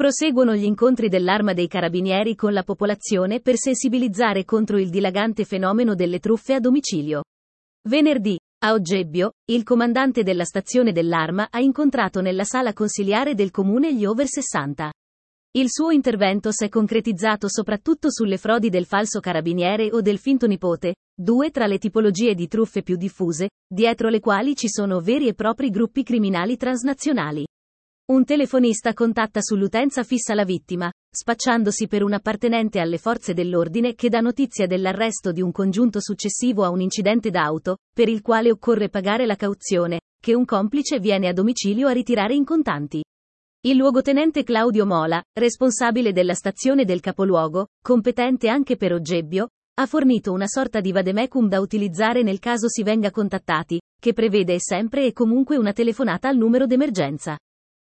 Proseguono gli incontri dell'Arma dei Carabinieri con la popolazione per sensibilizzare contro il dilagante fenomeno delle truffe a domicilio. Venerdì, a Oggebbio, il comandante della stazione dell'Arma ha incontrato nella sala consiliare del comune gli over 60. Il suo intervento si è concretizzato soprattutto sulle frodi del falso carabiniere o del finto nipote, due tra le tipologie di truffe più diffuse, dietro le quali ci sono veri e propri gruppi criminali transnazionali. Un telefonista contatta sull'utenza fissa la vittima, spacciandosi per un appartenente alle forze dell'ordine che dà notizia dell'arresto di un congiunto successivo a un incidente d'auto, per il quale occorre pagare la cauzione, che un complice viene a domicilio a ritirare in contanti. Il luogotenente Claudio Mola, responsabile della stazione del capoluogo, competente anche per Oggebbio, ha fornito una sorta di vademecum da utilizzare nel caso si venga contattati, che prevede sempre e comunque una telefonata al numero d'emergenza.